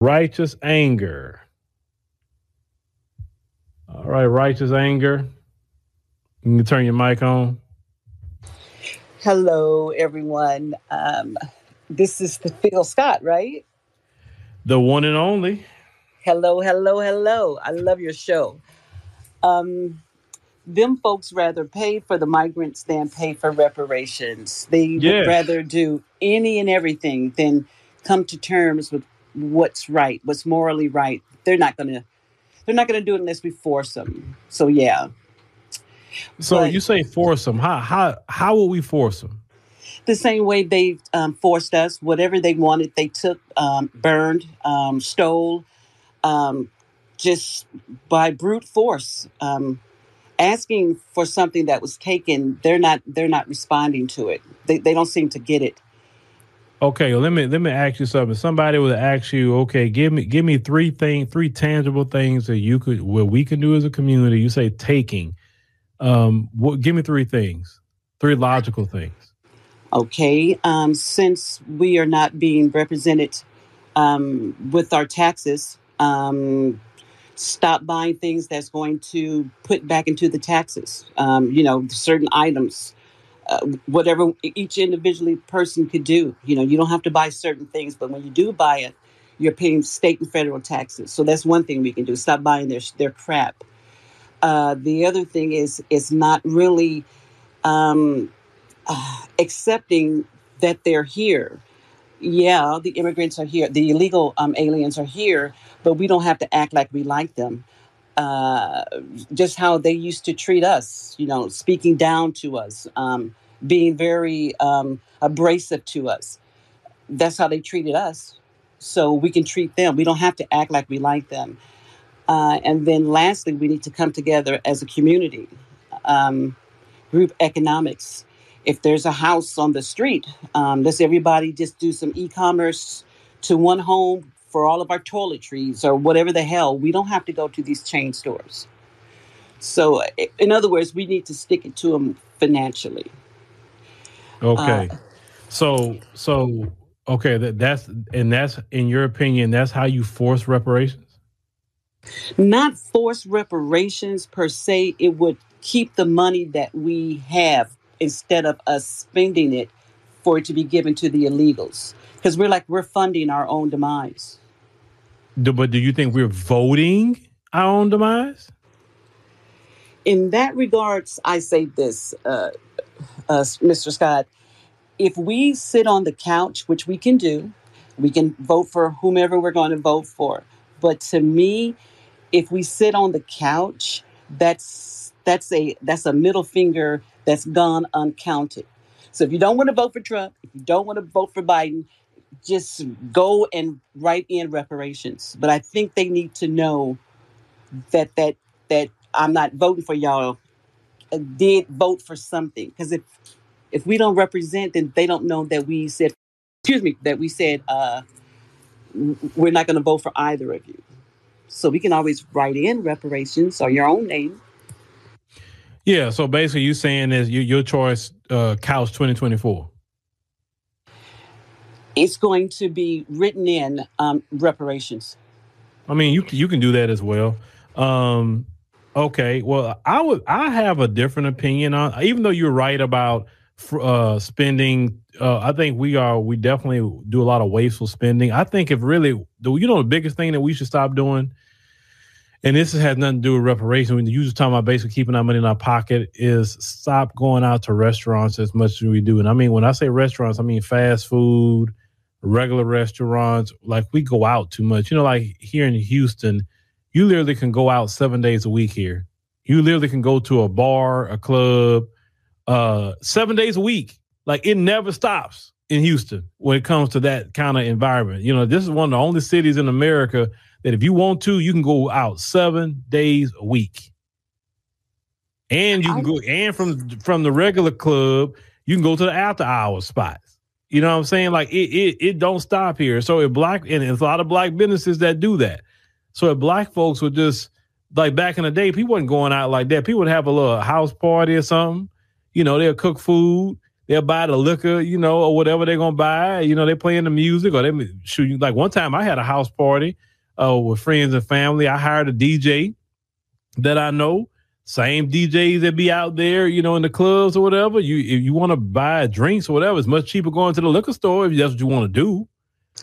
Righteous anger. All right, righteous anger. You can turn your mic on. Hello, everyone. Um, this is the Phil Scott, right? The one and only. Hello, hello, hello. I love your show. Um, them folks rather pay for the migrants than pay for reparations. They Yes. would rather do any and everything than come to terms with what's right, what's morally right. They're not gonna they're not gonna do it unless we force them. So yeah. So But you say force them. How how how will we force them? the same way they um, forced us, whatever they wanted, they took, um, burned, um, stole, um, just by brute force. Um, asking for something that was taken, they're not they're not responding to it. They they don't seem to get it. Okay, well, let me let me ask you something. Somebody would ask you, okay, give me give me three things, three tangible things that you could what we can do as a community. You say taking. Um, what give me three things, three logical things. Okay, um, since we are not being represented um, with our taxes, um, stop buying things that's going to put back into the taxes. Um, you know, certain items, uh, whatever each individually person could do. You know, you don't have to buy certain things, but when you do buy it, you're paying state and federal taxes. So that's one thing we can do. Stop buying their their crap. Uh, the other thing is is not really. Um, uh, accepting that they're here. Yeah, the immigrants are here, the illegal um, aliens are here, but we don't have to act like we like them. Uh, just how they used to treat us, you know, speaking down to us, um, being very um, abrasive to us. That's how they treated us. So we can treat them. We don't have to act like we like them. Uh, and then lastly, we need to come together as a community. Um, group economics. If there's a house on the street, um, does everybody just do some e-commerce to one home for all of our toiletries or whatever the hell? We don't have to go to these chain stores. So, in other words, we need to stick it to them financially. Uh, Okay, so so okay, that that's and that's in your opinion, that's how you force reparations. not force reparations per se. It would keep the money that we have instead of us spending it for it to be given to the illegals. Because we're like we're funding our own demise. Do, but do you think we're voting our own demise? In that regards, I say this, uh, uh, Mr. Scott. If we sit on the couch, which we can do, we can vote for whomever we're going to vote for. But to me, if we sit on the couch, that's that's a that's a middle finger that's gone uncounted. So if you don't want to vote for Trump, if you don't want to vote for Biden, just go and write in reparations. But I think they need to know that that that I'm not voting for y'all. uh, Did vote for something because if if we don't represent, then they don't know that we said, excuse me, that we said uh, we're not going to vote for either of you. So we can always write in reparations or your own name. Yeah. So basically, you saying is you, your choice, uh, couch twenty twenty four. It's going to be written in um, reparations. I mean, you you can do that as well. Um, okay. Well, I would I have a different opinion on. Even though you're right about uh, spending, uh, I think we are. We definitely do a lot of wasteful spending. I think if really, the you know, the biggest thing that we should stop doing, and this has nothing to do with reparation. When you just talking about basically keeping our money in our pocket, is stop going out to restaurants as much as we do. And I mean, when I say restaurants, I mean fast food, regular restaurants. Like we go out too much. You know, like here in Houston, you literally can go out seven days a week here. You literally can go to a bar, a club, uh, seven days a week. Like it never stops. in Houston when it comes to that kind of environment. You know, this is one of the only cities in America that if you want to, you can go out seven days a week. And you can go and from from the regular club, you can go to the after hours spots. You know what I'm saying? Like it it, it don't stop here. So if black and it's a lot of black businesses that do that. So if black folks would just like back in the day, people wasn't going out like that. People would have a little house party or something. You know, they'll cook food, they'll buy the liquor, you know, or whatever they're gonna buy. You know, they playing the music or they shooting. Like one time, I had a house party uh, with friends and family. I hired a DJ that I know same DJs that be out there, you know, in the clubs or whatever. You if you want to buy drinks or whatever, it's much cheaper going to the liquor store if that's what you want to do.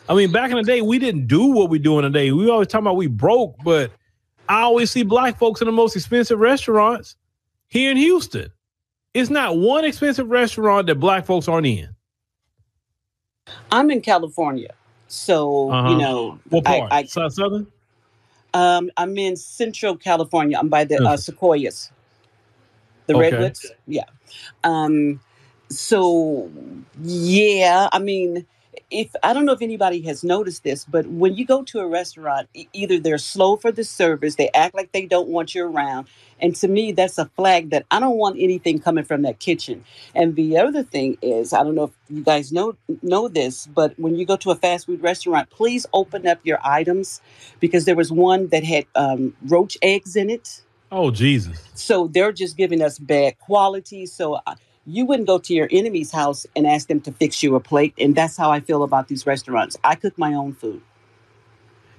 I mean, back in the day, we didn't do what we do in today. We always talking about we broke, but I always see black folks in the most expensive restaurants here in Houston. It's not one expensive restaurant that black folks aren't in. I'm in California, so uh-huh. you know, what part? I, I, Southern. Um, I'm in Central California. I'm by the uh, sequoias, the okay. redwoods. Yeah. Um, so yeah, I mean, if I don't know if anybody has noticed this, but when you go to a restaurant, either they're slow for the service, they act like they don't want you around, and to me, that's a flag that I don't want anything coming from that kitchen. And the other thing is, I don't know if you guys know know this, but when you go to a fast food restaurant, please open up your items because there was one that had um, roach eggs in it. Oh Jesus! So they're just giving us bad quality. So. Uh, you wouldn't go to your enemy's house and ask them to fix you a plate. And that's how I feel about these restaurants. I cook my own food.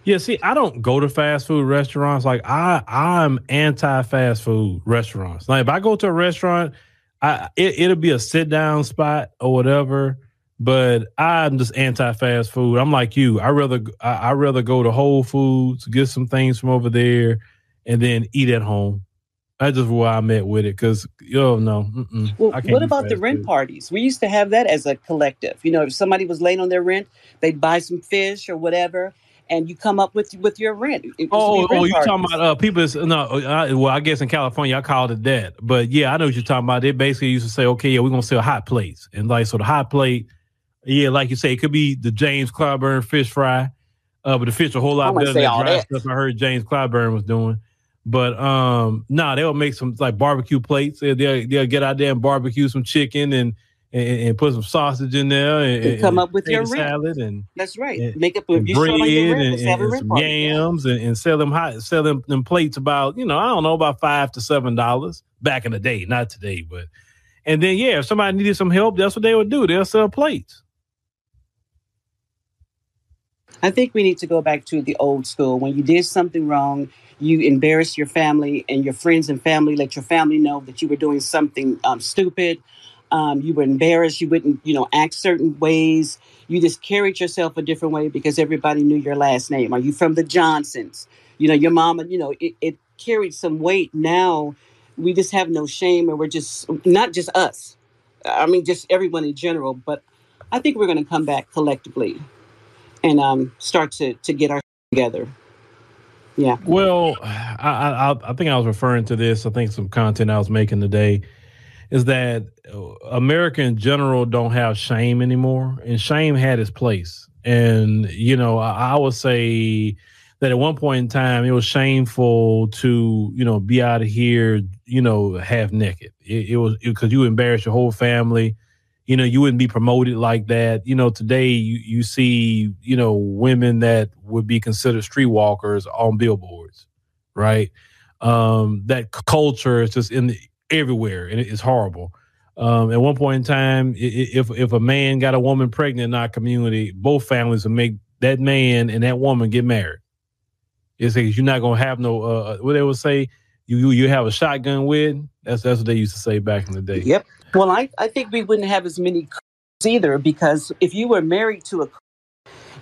Yeah, see, I don't go to fast food restaurants. Like I, I'm anti fast food restaurants. Like if I go to a restaurant, I it, will be a sit down spot or whatever. But I'm just anti fast food. I'm like you. I rather I, I rather go to Whole Foods, get some things from over there, and then eat at home. That's just where I'm at with it because yo no. Well, what about the rent food. parties? We used to have that as a collective. You know, if somebody was late on their rent, they'd buy some fish or whatever, and you come up with with your rent. Oh, oh, you talking about uh, people? No, uh, well, I guess in California I called it that, but yeah, I know what you're talking about. They basically used to say, okay, yeah, we're gonna sell hot plates, and like so the hot plate, yeah, like you say, it could be the James Clyburn fish fry, uh, but the fish a whole lot better than the dry stuff I heard James Clyburn was doing. But um, no, nah, they'll make some like barbecue plates. They'll, they'll get out there and barbecue some chicken and and, and, put some sausage in there and, and come up with your salad and that's right. And, Make up a bread and, some yams and, and sell them hot sell them, them plates about you know I don't know about five to seven dollars back in the day, not today, but and then yeah, if somebody needed some help, that's what they would do. They'll sell plates. I think we need to go back to the old school. When you did something wrong, you embarrassed your family and your friends and family, let your family know that you were doing something um, stupid um, you were embarrassed. You wouldn't, you know, act certain ways. You just carried yourself a different way because everybody knew your last name. Are you from the Johnsons? You know, your mama, you know, it, it carried some weight. Now we just have no shame and we're just, not just us. I mean, just everyone in general. But I think we're going to come back collectively and um, start to, to get our together. Yeah. Well, I, I I think I was referring to this. I think some content I was making today is that America in general don't have shame anymore, and shame had its place. And you know, I, I would say that at one point in time, it was shameful to you know be out of here, you know, half naked. It, it was because you embarrass your whole family. You know, you wouldn't be promoted like that. You know, today you, you see, you know, women that would be considered streetwalkers on billboards, right? Um, that culture is just in the, everywhere, and it's horrible. Um, at one point in time, if if a man got a woman pregnant in our community, both families would make that man and that woman get married. It's like you're not gonna have no uh, uh, what they would say. You, you you have a shotgun with. That's that's what they used to say back in the day. Yep. Well, I I think we wouldn't have as many either because if you were married to a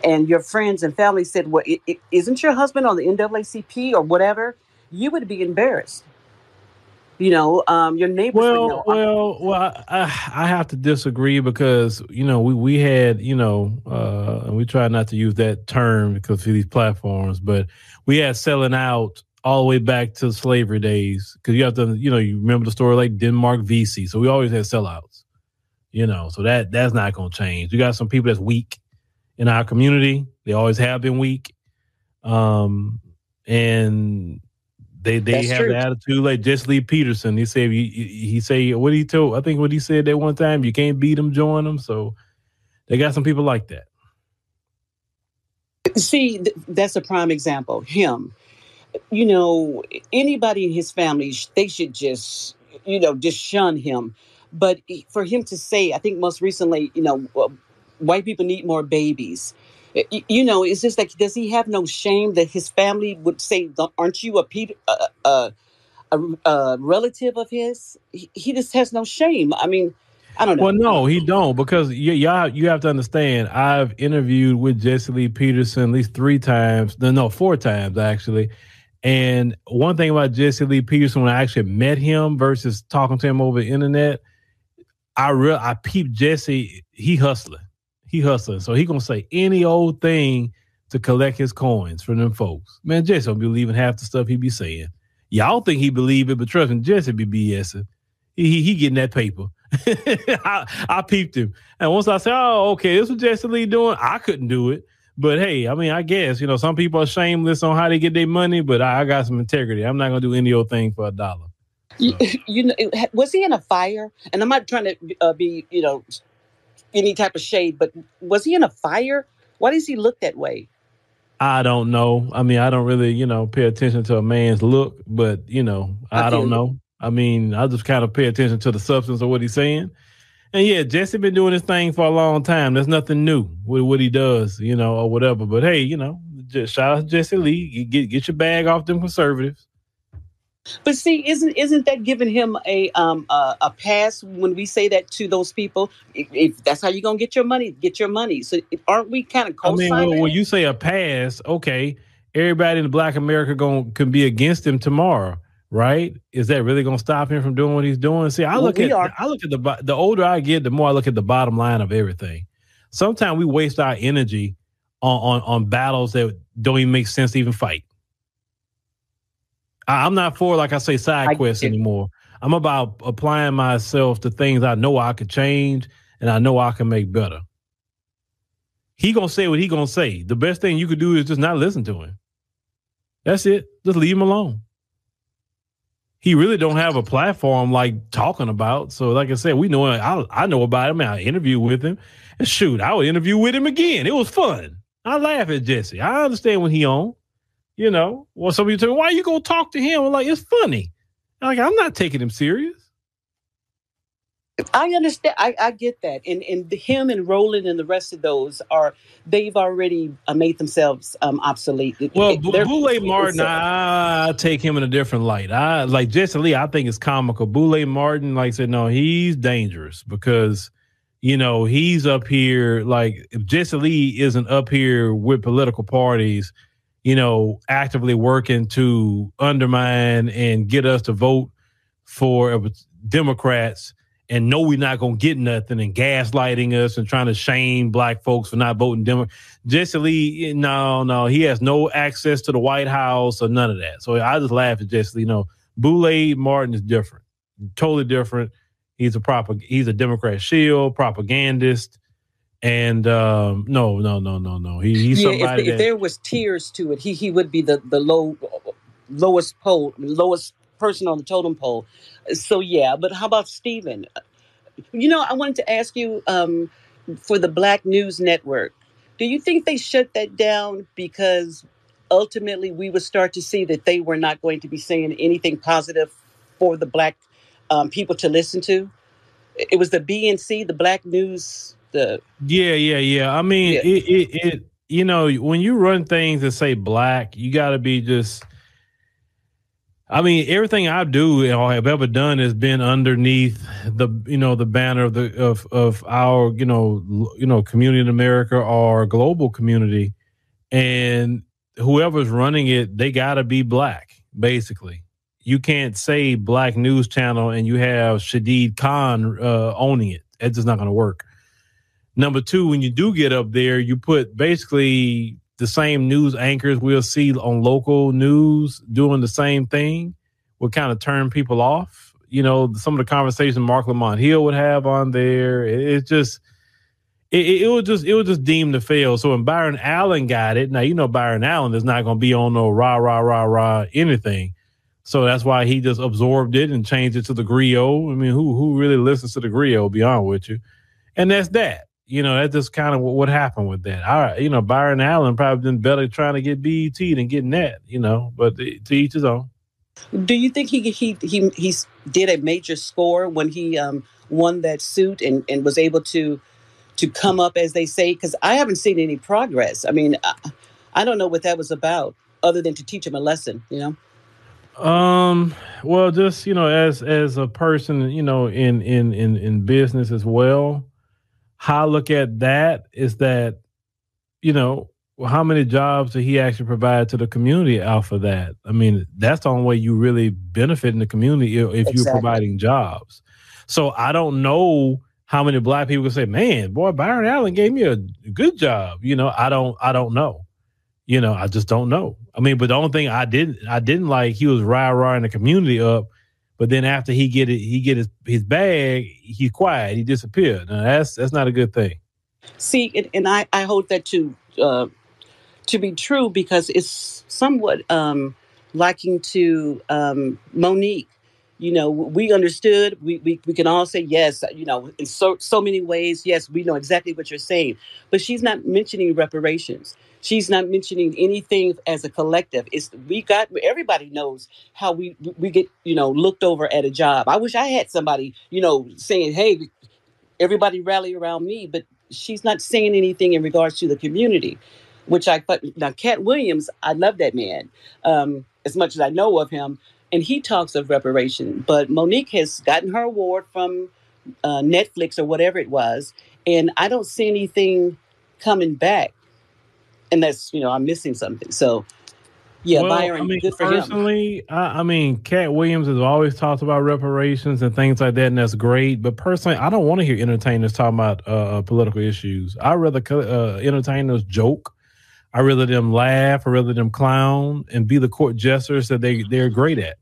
and your friends and family said, "Well, is not your husband on the NAACP or whatever?" You would be embarrassed you know um, your neighbors well know. well well I, I have to disagree because you know we we had you know uh, and we try not to use that term because of these platforms but we had selling out all the way back to slavery days because you have to you know you remember the story like Denmark Vesey. so we always had sellouts You know, so that that's not going to change. We got some people that's weak in our community. They always have been weak, um, and they they that's have true. the attitude like Jesse Lee Peterson. He said he, he say what he told. I think what he said that one time. You can't beat them, join them. So they got some people like that. See, th- that's a prime example. Him, you know, anybody in his family, they should just, you know, just shun him but for him to say, I think most recently, you know, white people need more babies. You know, it's just like, does he have no shame that his family would say, "Aren't you a Peter, a, a, a, a relative of his?" He, he, just has no shame. I mean, I don't know. Well, no, he don't because y'all you have to understand. I've interviewed with Jesse Lee Peterson at least three times. No, no, four times actually. And one thing about Jesse Lee Peterson, when I actually met him versus talking to him over the internet, I real I peep Jesse. He hustling. He hustling. So he gonna say any old thing to collect his coins from them folks. Man, Jesse don't believe in half the stuff he be saying. Y'all think he believe it, but trust me, Jesse be BSing. He, he, he getting that paper. I, I peeped him. And once I said, oh, okay, this was Jesse Lee doing, I couldn't do it. But hey, I mean, I guess, you know, some people are shameless on how they get their money, but I, I got some integrity. I'm not going to do any old thing for a dollar. You, you know, was he in a fire? And I'm not trying to uh, be, you know, any type of shade, but was he in a fire? Why does he look that way? I don't know. I mean, I don't really, you know, pay attention to a man's look, but you know, I, I don't know. I mean, I just kind of pay attention to the substance of what he's saying. And yeah, Jesse been doing this thing for a long time. There's nothing new with what he does, you know, or whatever. But hey, you know, just shout out to Jesse Lee. Get get your bag off them conservatives. But see, isn't isn't that giving him a um a, a pass when we say that to those people? If, if that's how you're gonna get your money, get your money. So aren't we kind of? I mean, well, when you say a pass, okay, everybody in Black America going can be against him tomorrow, right? Is that really gonna stop him from doing what he's doing? See, I well, look at are. I look at the the older I get, the more I look at the bottom line of everything. Sometimes we waste our energy on on, on battles that don't even make sense to even fight. I'm not for like I say side quests anymore. I'm about applying myself to things I know I could change and I know I can make better. He gonna say what he gonna say. The best thing you could do is just not listen to him. That's it. Just leave him alone. He really don't have a platform like talking about. So, like I said, we know I I know about him. I interview with him, and shoot, I would interview with him again. It was fun. I laugh at Jesse. I understand when he on. You know, well, some people tell me, why you gonna talk to him? I'm like, it's funny. like, I'm not taking him serious. I understand. I, I get that, and and him and Roland and the rest of those are they've already uh, made themselves um, obsolete. Well, Boule Martin, I, I take him in a different light. I like Jesse Lee. I think it's comical. Boule Martin, like I said, no, he's dangerous because you know he's up here. Like if Jesse Lee isn't up here with political parties you know, actively working to undermine and get us to vote for Democrats and know we're not going to get nothing and gaslighting us and trying to shame black folks for not voting Democrat. Jesse Lee, no, no, he has no access to the White House or none of that. So I just laugh at Jesse Lee. You know, Boule Martin is different, totally different. He's a proper, he's a Democrat shield, propagandist. And um, no, no, no, no, no. He, he's yeah, somebody. If, that, if, there was tiers to it, he he would be the the low lowest pole, lowest person on the totem pole. So yeah, but how about Stephen? You know, I wanted to ask you um, for the Black News Network. Do you think they shut that down because ultimately we would start to see that they were not going to be saying anything positive for the black um, people to listen to? It was the BNC, the Black News the yeah yeah yeah i mean yeah. It, it, it you know when you run things that say black you got to be just I mean, everything I do or have ever done has been underneath the you know the banner of the of of our you know you know community in America or global community, and whoever's running it, they got to be black. Basically, you can't say black news channel and you have Shahid Khan uh, owning it. That's just not going to work. Number two, when you do get up there, you put basically the same news anchors we'll see on local news doing the same thing will kind of turn people off. you know, some of the conversations Marc Lamont Hill would have on there. It, it just it, it, was just it was just deemed to fail. So when Byron Allen got it, now you know Byron Allen is not going to be on no rah rah rah rah anything. So that's why he just absorbed it and changed it to the Grio. I mean, who who really listens to the Grio? Be honest with you, and that's that. You know, that's just kind of what, what happened with that. All right, you know, Byron Allen probably been better trying to get BET than getting that. You know, but to each his own. Do you think he he he he did a major score when he um, won that suit and and was able to to come up, as they say? Because I haven't seen any progress. I mean, I, I don't know what that was about, other than to teach him a lesson. You know. Um. Well, just you know, as as a person, you know, in in in in business as well, how I look at that is that, you know, how many jobs did he actually provide to the community out of that? I mean, that's the only way you really benefit in the community if, exactly. you're providing jobs. So I don't know how many black people can say, "Man, boy, Byron Allen gave me a good job." You know, I don't, I don't know. You know, I just don't know. I mean, but the only thing I didn't, I didn't like, he was rah rah the community up, but then after he get it, he get his his bag, He's quiet, he disappeared. Now that's that's not a good thing. See, and, I I hold that to uh, to be true because it's somewhat um, liking to um, Mo'Nique you know we understood we, we we can all say yes you know in so so many ways yes we know exactly what you're saying but she's not mentioning reparations she's not mentioning anything as a collective it's we got everybody knows how we we get you know looked over at a job i wish i had somebody you know saying hey everybody rally around me but she's not saying anything in regards to the community which i thought now Katt Williams i love that man um as much as i know of him and he talks of reparation. But Mo'Nique has gotten her award from uh, Netflix or whatever it was, and I don't see anything coming back. And that's you know I'm missing something. So yeah, well, Byron, I mean, good for personally, him. I, I mean, Katt Williams has always talked about reparations and things like that, and that's great. But personally, I don't want to hear entertainers talking about uh, political issues. I rather uh, entertainers joke. I rather them laugh. I rather them clown and be the court jesters that they they're great at.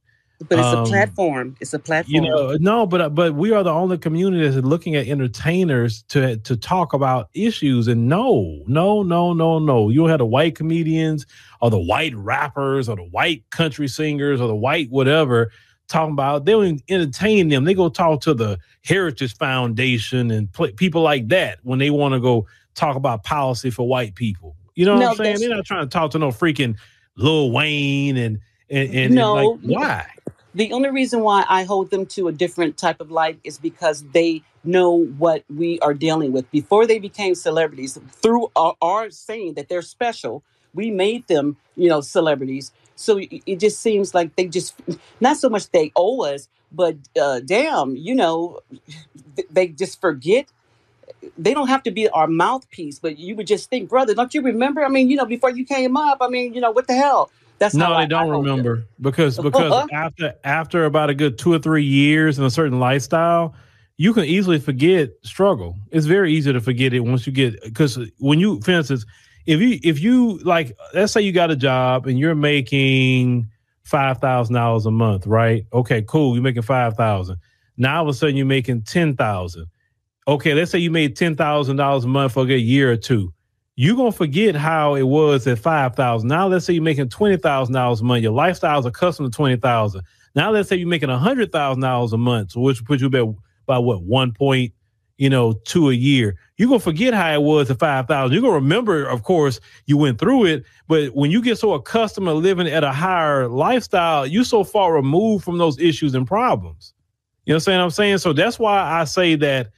But it's um, a platform. It's a platform. You know, no, but but we are the only community that's looking at entertainers to to talk about issues. And no, no, no, no, no. You have the white comedians or the white rappers or the white country singers or the white whatever talking about. They don't entertain them. They go talk to the Heritage Foundation and play, people like that when they want to go talk about policy for white people. You know what no, I'm saying? They're not trying to talk to no freaking Lil Wayne and and, and, no, and like, why? The only reason why I hold them to a different type of light is because they know what we are dealing with. Before they became celebrities, through our, our saying that they're special, we made them, you know, celebrities. So it just seems like they just, not so much they owe us, but uh, damn, you know, they just forget they don't have to be our mouthpiece, but you would just think, brother, don't you remember? I mean, you know, before you came up, I mean, you know, what the hell? That's no, they don't I remember because because after after about a good two or three years in a certain lifestyle, you can easily forget struggle. It's very easy to forget it once you get because when you, for instance, if you if you like, let's say you got a job and you're making five thousand dollars a month, right? Okay, cool. You're making five thousand. Now all of a sudden you're making ten thousand. Okay, let's say you made ten thousand dollars a month for a year or two you're gonna forget how it was at five thousand. Now let's say you're making twenty thousand dollars a month. Your lifestyle's accustomed to twenty thousand. Now let's say you're making a hundred thousand dollars a month, which puts you about by what one point, you know, two a year. You're gonna forget how it was at five thousand. You're gonna remember, of course, you went through it, but when you get so accustomed to living at a higher lifestyle, you're so far removed from those issues and problems. You know what I'm saying? I'm saying? So that's why I say that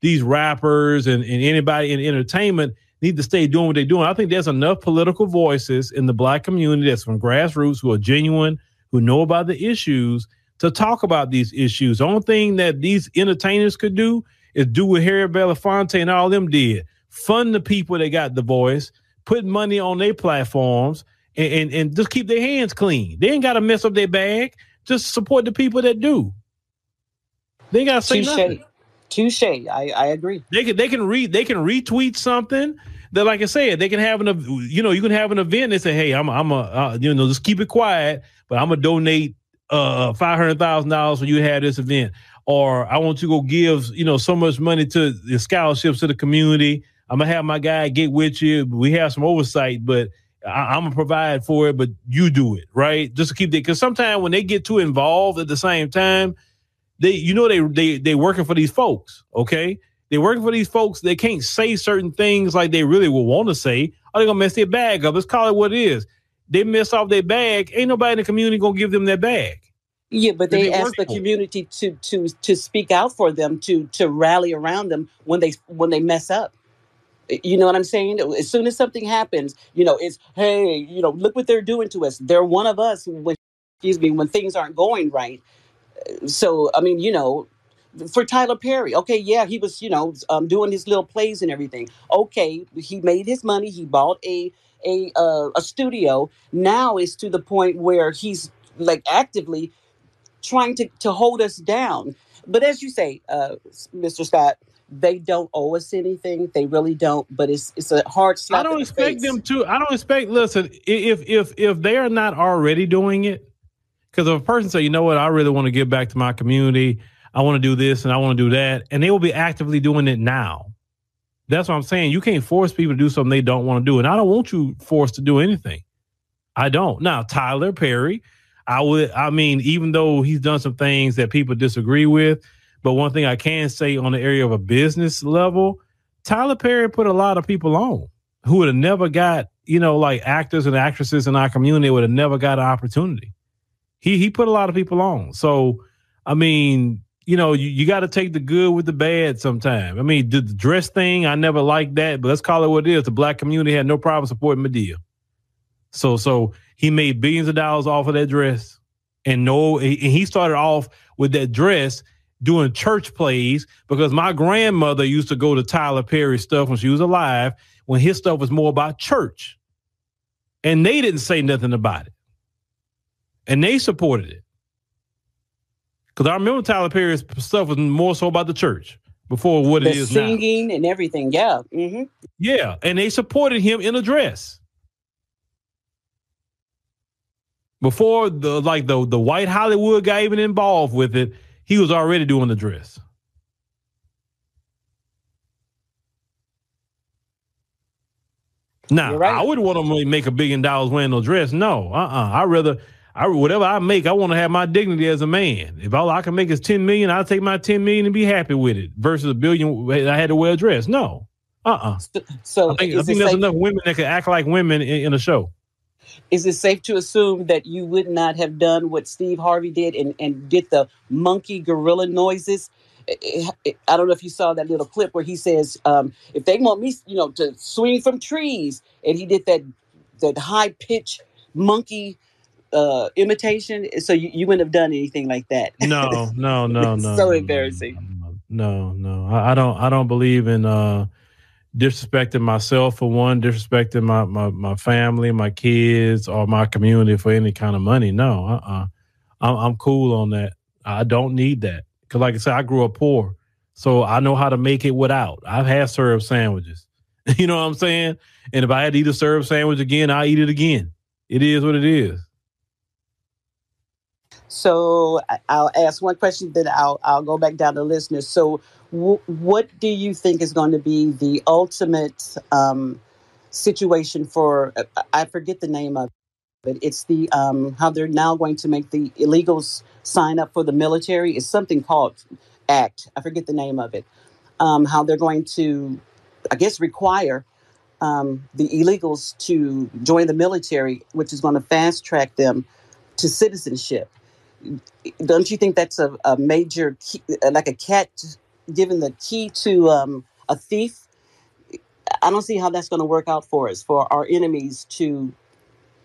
these rappers and, and anybody in entertainment need to stay doing what they're doing. I think there's enough political voices in the black community that's from grassroots who are genuine, who know about the issues to talk about these issues. The only thing that these entertainers could do is do what Harry Belafonte and all them did. Fund the people that got the voice, put money on their platforms, and, and, and just keep their hands clean. They ain't got to mess up their bag. Just support the people that do. They got to say Touché. nothing. Touche. I, I agree. They can they can read they can retweet something that like I said, they can have an you know you can have an event and say, hey, I'm I'm a uh, you know just keep it quiet, but I'm gonna donate uh five hundred thousand dollars when you have this event, or I want you to go give you know so much money to the scholarships to the community. I'm gonna have my guy get with you. We have some oversight, but I, am gonna provide for it. But you do it right, just to keep it. Because sometimes when they get too involved at the same time, they you know they they they working for these folks. Okay, they're working for these folks. They can't say certain things like they really would want to say. Are they gonna mess their bag up? Let's call it what it is. They mess off their bag. Ain't nobody in the community gonna give them their bag. Yeah, but they ask the community to to to speak out for them, to to rally around them when they when they mess up. You know what I'm saying? As soon as something happens, you know, it's hey, you know, look what they're doing to us. They're one of us when excuse me, when things aren't going right. So I mean, you know, for Tyler Perry. Okay, yeah, he was, you know, um, doing his little plays and everything. Okay, he made his money. He bought a a uh, a studio. Now it's to the point where he's like actively trying to to hold us down. But as you say, uh, Mr. Scott, they don't owe us anything. They really don't. But it's it's a hard slap. I don't expect face. them to. I don't expect. Listen, if if if they are not already doing it, because if a person say, you know what, I really want to give back to my community. I want to do this and I want to do that. And they will be actively doing it now. That's what I'm saying. You can't force people to do something they don't want to do. And I don't want you forced to do anything. I don't. Now, Tyler Perry, I would, I mean, even though he's done some things that people disagree with, but one thing I can say on the area of a business level, Tyler Perry put a lot of people on who would have never got, you know, like actors and actresses in our community would have never got an opportunity. He he put a lot of people on. So, I mean, you know, you, you got to take the good with the bad sometime. I mean, the, the, dress thing, I never liked that, but let's call it what it is. The black community had no problem supporting Madea. So, so he made billions of dollars off of that dress, and no, and he started off with that dress doing church plays because my grandmother used to go to Tyler Perry stuff when she was alive, when his stuff was more about church, and they didn't say nothing about it, and they supported it. Because I remember Tyler Perry's stuff was more so about the church before what the it is singing now. and everything. Yeah. Mm-hmm. Yeah. And they supported him in a dress. Before the like the the white Hollywood guy even involved with it, he was already doing the dress. Now, right. I wouldn't want to make a billion dollars wearing no dress. No, uh, uh-uh. uh I rather I whatever I make, I want to have my dignity as a man. If all I can make is ten million, I'll take my ten million and be happy with it. Versus a billion, I had to wear a dress. No, uh, uh-uh. uh So I think, I think there's safe, enough women that can act like women in, in, a show. Is it safe to assume that you would not have done what Steve Harvey did and and did the monkey gorilla noises? I don't know if you saw that little clip where he says, um, "If they want me, you know, to swing from trees," and he did that that high pitch monkey uh, imitation. So you, you wouldn't have done anything like that. No, no, no, no. so embarrassing. No, no. I, I, don't. I don't believe in uh, disrespecting myself for one, disrespecting my, my my family, my kids, or my community for any kind of money. No, uh, uh-uh. uh I'm, I'm cool on that. I don't need that because, like I said, I grew up poor, so I know how to make it without. I've had served sandwiches. you know what I'm saying? And if I had to eat a served sandwich again, I eat it again. It is what it is. So I'll ask one question, then I'll I'll go back down to listeners. So, w- what do you think is going to be the ultimate um, situation for? I forget the name of it. It's the um, how they're now going to make the illegals sign up for the military. It's something called ACT. I forget the name of it. Um, how they're going to, I guess, require um, the illegals to join the military, which is going to fast track them to citizenship don't you think that's a, a major key, like a cat giving the key to um, a thief? I don't see how that's going to work out for us for our enemies to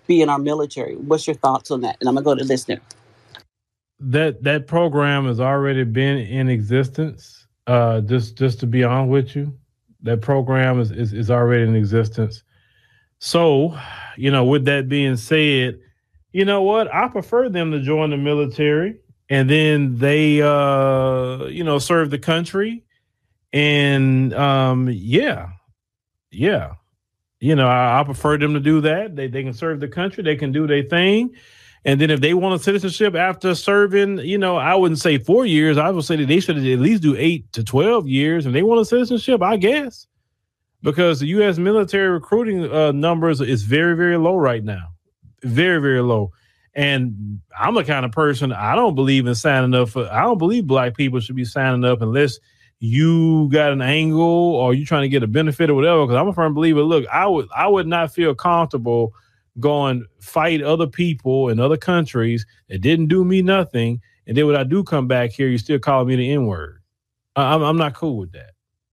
be in our military. What's your thoughts on that? And i'm going to go to listener that that program has already been in existence uh, just just to be honest with you. That program is, is, is already in existence. So you know with that being said you know what? I prefer them to join the military and then they uh you know serve the country and um yeah yeah you know I, I, prefer them to do that they, they can serve the country they can do their thing And then if they want a citizenship after serving, you know, I wouldn't say four years. I would say that they should at least do eight to 12 years. And they want a citizenship, I guess, because the U.S. military recruiting uh, numbers is very, very low right now. Very, very low. And I'm the kind of person I don't believe in signing up for. I don't believe black people should be signing up unless you got an angle or you're trying to get a benefit or whatever. Because I'm a firm believer. Look, I would I would not feel comfortable going fight other people in other countries that didn't do me nothing, and then when I do come back here, you still call me the N word. I'm I'm not cool with that.